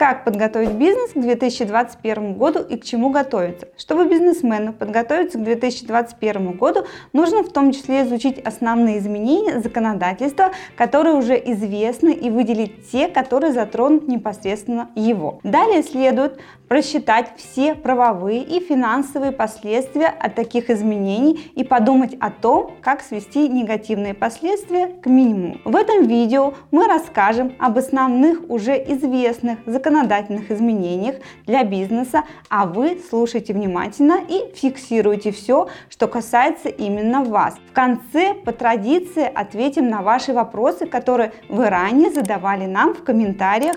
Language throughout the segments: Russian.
Как подготовить бизнес к 2021 году и к чему готовиться? Чтобы бизнесмену подготовиться к 2021 году, нужно в том числе изучить основные изменения законодательства, которые уже известны, и выделить те, которые затронут непосредственно его. Далее следует просчитать все правовые и финансовые последствия от таких изменений и подумать о том, как свести негативные последствия к минимуму. В этом видео мы расскажем об основных уже известных законодательных изменениях для бизнеса, а вы слушайте внимательно и фиксируйте все, что касается именно вас. В конце по традиции ответим на ваши вопросы, которые вы ранее задавали нам в комментариях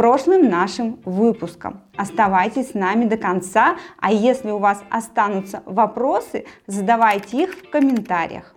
прошлым нашим выпускам. Оставайтесь с нами до конца, а если у вас останутся вопросы, задавайте их в комментариях.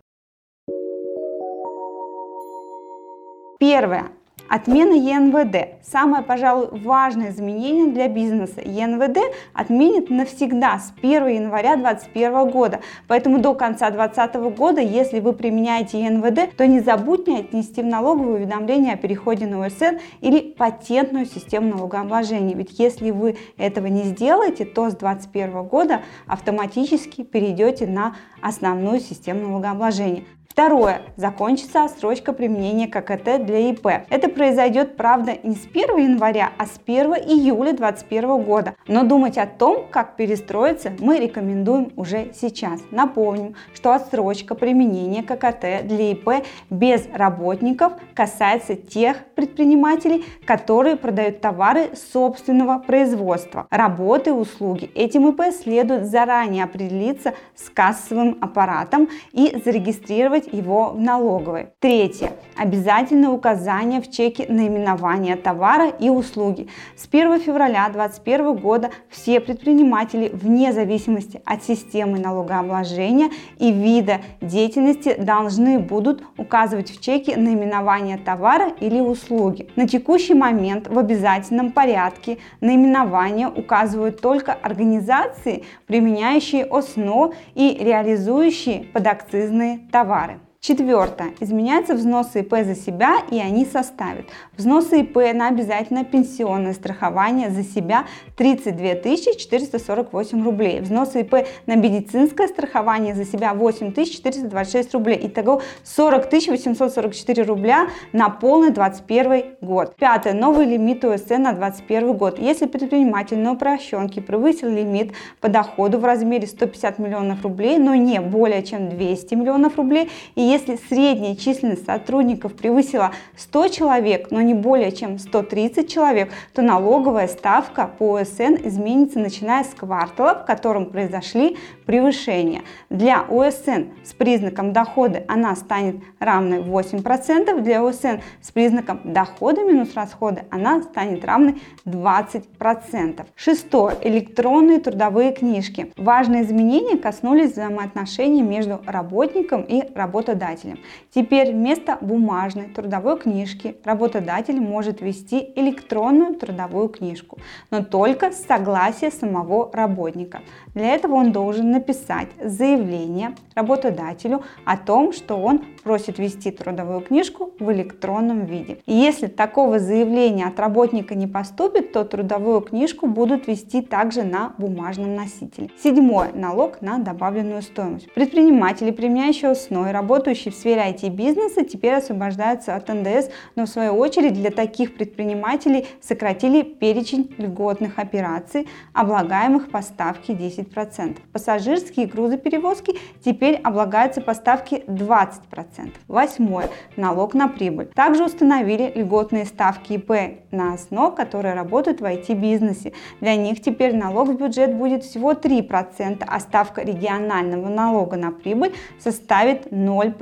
Первое. Отмена ЕНВД. Самое, пожалуй, важное изменение для бизнеса. ЕНВД отменит навсегда с 1 января 2021 года. Поэтому до конца 2020 года, если вы применяете ЕНВД, то не забудьте отнести в налоговое уведомление о переходе на ОСН или патентную систему налогообложения. Ведь если вы этого не сделаете, то с 2021 года автоматически перейдете на основную систему налогообложения. Второе. Закончится отсрочка применения ККТ для ИП. Это произойдет, правда, не с 1 января, а с 1 июля 2021 года. Но думать о том, как перестроиться, мы рекомендуем уже сейчас. Напомним, что отсрочка применения ККТ для ИП без работников касается тех предпринимателей, которые продают товары собственного производства, работы, услуги. Этим ИП следует заранее определиться с кассовым аппаратом и зарегистрировать указывать его в налоговой. Третье. Обязательное указание в чеке наименования товара и услуги. С 1 февраля 2021 года все предприниматели вне зависимости от системы налогообложения и вида деятельности должны будут указывать в чеке наименование товара или услуги. На текущий момент в обязательном порядке наименование указывают только организации, применяющие ОСНО и реализующие подакцизные товары. Четвертое. Изменяются взносы ИП за себя и они составят. Взносы ИП на обязательное пенсионное страхование за себя 32 448 рублей. Взносы ИП на медицинское страхование за себя 8 426 рублей. Итого 40 844 рубля на полный 21 год. Пятое. Новый лимит УСН на 21 год. Если предприниматель на упрощенке превысил лимит по доходу в размере 150 миллионов рублей, но не более чем 200 миллионов рублей, и если средняя численность сотрудников превысила 100 человек, но не более чем 130 человек, то налоговая ставка по ОСН изменится начиная с квартала, в котором произошли превышения. Для ОСН с признаком дохода она станет равной 8%, для ОСН с признаком дохода минус расходы она станет равной 20%. Шестое. Электронные трудовые книжки. Важные изменения коснулись взаимоотношений между работником и работодателем работодателем. Теперь вместо бумажной трудовой книжки работодатель может вести электронную трудовую книжку, но только с согласия самого работника. Для этого он должен написать заявление работодателю о том, что он просит вести трудовую книжку в электронном виде. И если такого заявления от работника не поступит, то трудовую книжку будут вести также на бумажном носителе. Седьмое. Налог на добавленную стоимость. Предприниматели, применяющие СНО и работающие в сфере IT-бизнеса, теперь освобождаются от НДС, но в свою очередь для таких предпринимателей сократили перечень льготных операций, облагаемых по ставке 10%. Пассажирские грузоперевозки теперь облагаются по ставке 20%. Восьмое. Налог на прибыль. Также установили льготные ставки ИП на СНО, которые работают в IT-бизнесе. Для них теперь налог в бюджет будет всего 3%, а ставка регионального налога на прибыль составит 0%.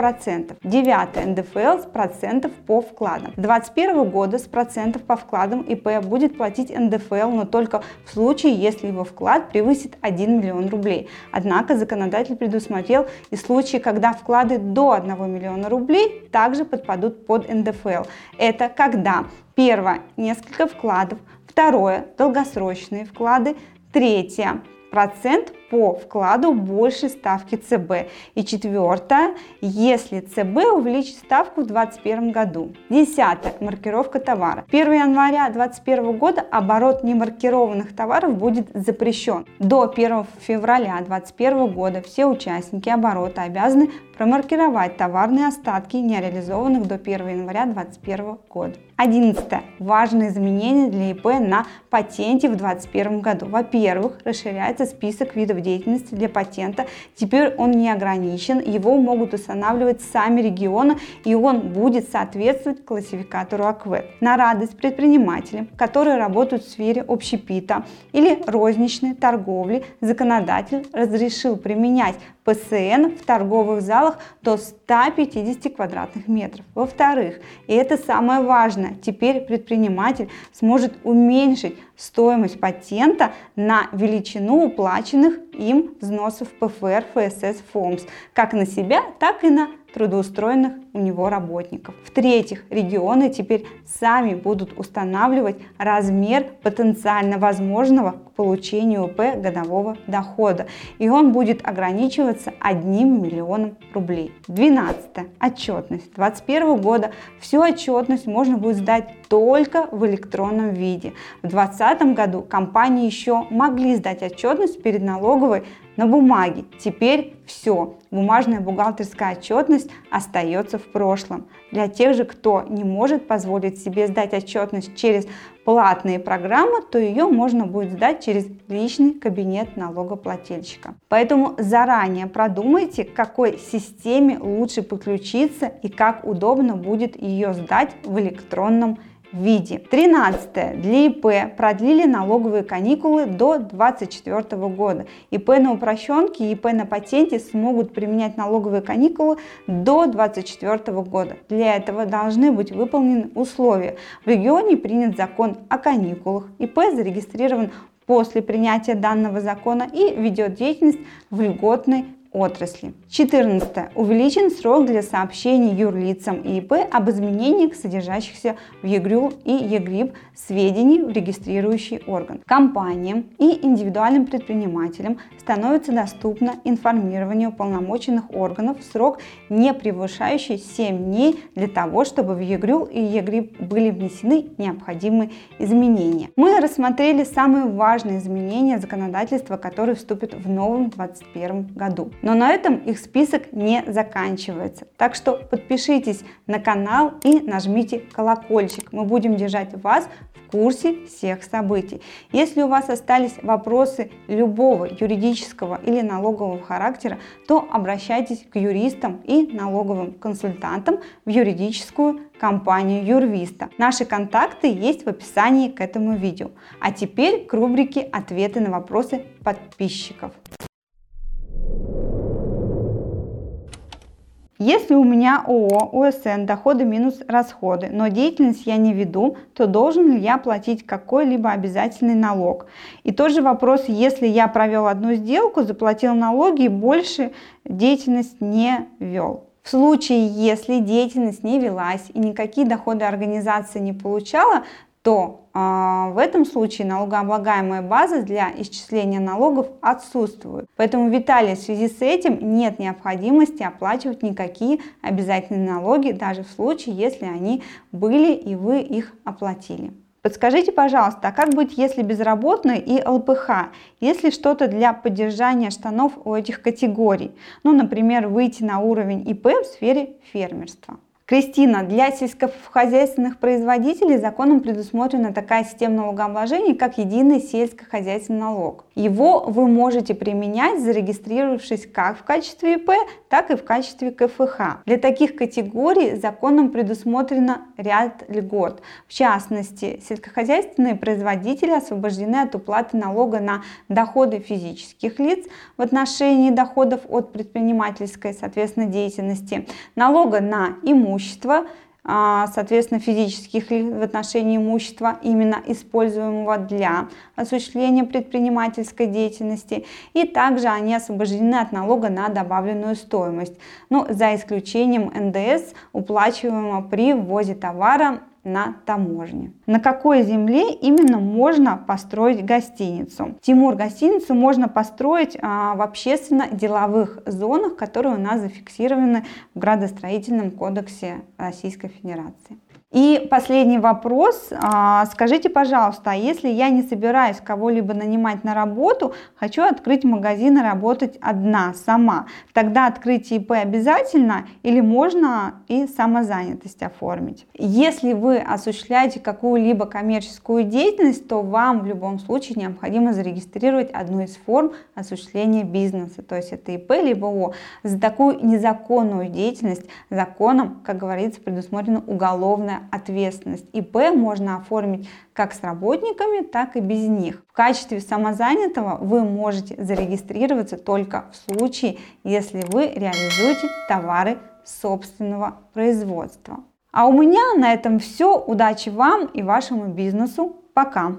Девятое. НДФЛ с процентов по вкладам. С 2021 года с процентов по вкладам ИП будет платить НДФЛ, но только в случае, если его вклад превысит 1 миллион рублей. Однако законодатель предусмотрел и случаи, когда вклады до 1 миллиона рублей также подпадут под НДФЛ. Это когда первое – несколько вкладов, второе – долгосрочные вклады, третье – процент по вкладу больше ставки ЦБ. И четвертое, если ЦБ увеличит ставку в 2021 году. Десятое, маркировка товара. 1 января 2021 года оборот немаркированных товаров будет запрещен. До 1 февраля 2021 года все участники оборота обязаны промаркировать товарные остатки нереализованных до 1 января 2021 года. 11. Важные изменения для ИП на патенте в 2021 году. Во-первых, расширяется список видов деятельности для патента. Теперь он не ограничен, его могут устанавливать сами регионы, и он будет соответствовать классификатору АКВЭД. На радость предпринимателям, которые работают в сфере общепита или розничной торговли, законодатель разрешил применять ПСН в торговых залах до 150 квадратных метров. Во-вторых, и это самое важное, теперь предприниматель сможет уменьшить стоимость патента на величину уплаченных им взносов ПФР, ФСС, ФОМС, как на себя, так и на трудоустроенных у него работников. В-третьих, регионы теперь сами будут устанавливать размер потенциально возможного к получению УП годового дохода, и он будет ограничиваться одним миллионом рублей. 12. Отчетность. 2021 года всю отчетность можно будет сдать только в электронном виде. В 2020 году компании еще могли сдать отчетность перед налоговой на бумаге. Теперь все, бумажная бухгалтерская отчетность остается в прошлом. Для тех же, кто не может позволить себе сдать отчетность через платные программы, то ее можно будет сдать через личный кабинет налогоплательщика. Поэтому заранее продумайте, к какой системе лучше подключиться и как удобно будет ее сдать в электронном виде виде. 13. Для ИП продлили налоговые каникулы до 2024 года. ИП на упрощенке и ИП на патенте смогут применять налоговые каникулы до 2024 года. Для этого должны быть выполнены условия. В регионе принят закон о каникулах. ИП зарегистрирован после принятия данного закона и ведет деятельность в льготной отрасли. 14. Увеличен срок для сообщений юрлицам и ИП об изменениях, содержащихся в ЕГРЮЛ и ЕГРИП сведений в регистрирующий орган. Компаниям и индивидуальным предпринимателям становится доступно информирование уполномоченных органов в срок, не превышающий 7 дней для того, чтобы в ЕГРЮЛ и ЕГРИП были внесены необходимые изменения. Мы рассмотрели самые важные изменения законодательства, которые вступят в новом 2021 году. Но на этом их список не заканчивается. Так что подпишитесь на канал и нажмите колокольчик. Мы будем держать вас в курсе всех событий. Если у вас остались вопросы любого юридического или налогового характера, то обращайтесь к юристам и налоговым консультантам в юридическую компанию Юрвиста. Наши контакты есть в описании к этому видео. А теперь к рубрике «Ответы на вопросы подписчиков». Если у меня ООО, УСН, доходы минус расходы, но деятельность я не веду, то должен ли я платить какой-либо обязательный налог? И тот же вопрос, если я провел одну сделку, заплатил налоги и больше деятельность не вел. В случае, если деятельность не велась и никакие доходы организация не получала, то в этом случае налогооблагаемая база для исчисления налогов отсутствует. Поэтому, Виталий, в связи с этим нет необходимости оплачивать никакие обязательные налоги, даже в случае, если они были и вы их оплатили. Подскажите, пожалуйста, а как быть, если безработный и ЛПХ? Если что-то для поддержания штанов у этих категорий? Ну, например, выйти на уровень ИП в сфере фермерства. Кристина, для сельскохозяйственных производителей законом предусмотрена такая система налогообложения, как единый сельскохозяйственный налог. Его вы можете применять, зарегистрировавшись как в качестве ИП, так и в качестве КФХ. Для таких категорий законом предусмотрено ряд льгот. В частности, сельскохозяйственные производители освобождены от уплаты налога на доходы физических лиц в отношении доходов от предпринимательской, соответственно, деятельности, налога на имущество, имущества, а, соответственно, физических в отношении имущества, именно используемого для осуществления предпринимательской деятельности. И также они освобождены от налога на добавленную стоимость, ну, за исключением НДС, уплачиваемого при ввозе товара на таможне. На какой земле именно можно построить гостиницу? Тимур, гостиницу можно построить а, в общественно-деловых зонах, которые у нас зафиксированы в градостроительном кодексе Российской Федерации. И последний вопрос. А, скажите, пожалуйста, а если я не собираюсь кого-либо нанимать на работу, хочу открыть магазин и работать одна, сама, тогда открытие ИП обязательно или можно и самозанятость оформить? Если вы осуществляете какую-либо коммерческую деятельность, то вам в любом случае необходимо зарегистрировать одну из форм осуществления бизнеса, то есть это ИП либо ООО. За такую незаконную деятельность законом, как говорится, предусмотрено уголовное ответственность. ИП можно оформить как с работниками, так и без них. В качестве самозанятого вы можете зарегистрироваться только в случае, если вы реализуете товары собственного производства. А у меня на этом все. Удачи вам и вашему бизнесу. Пока!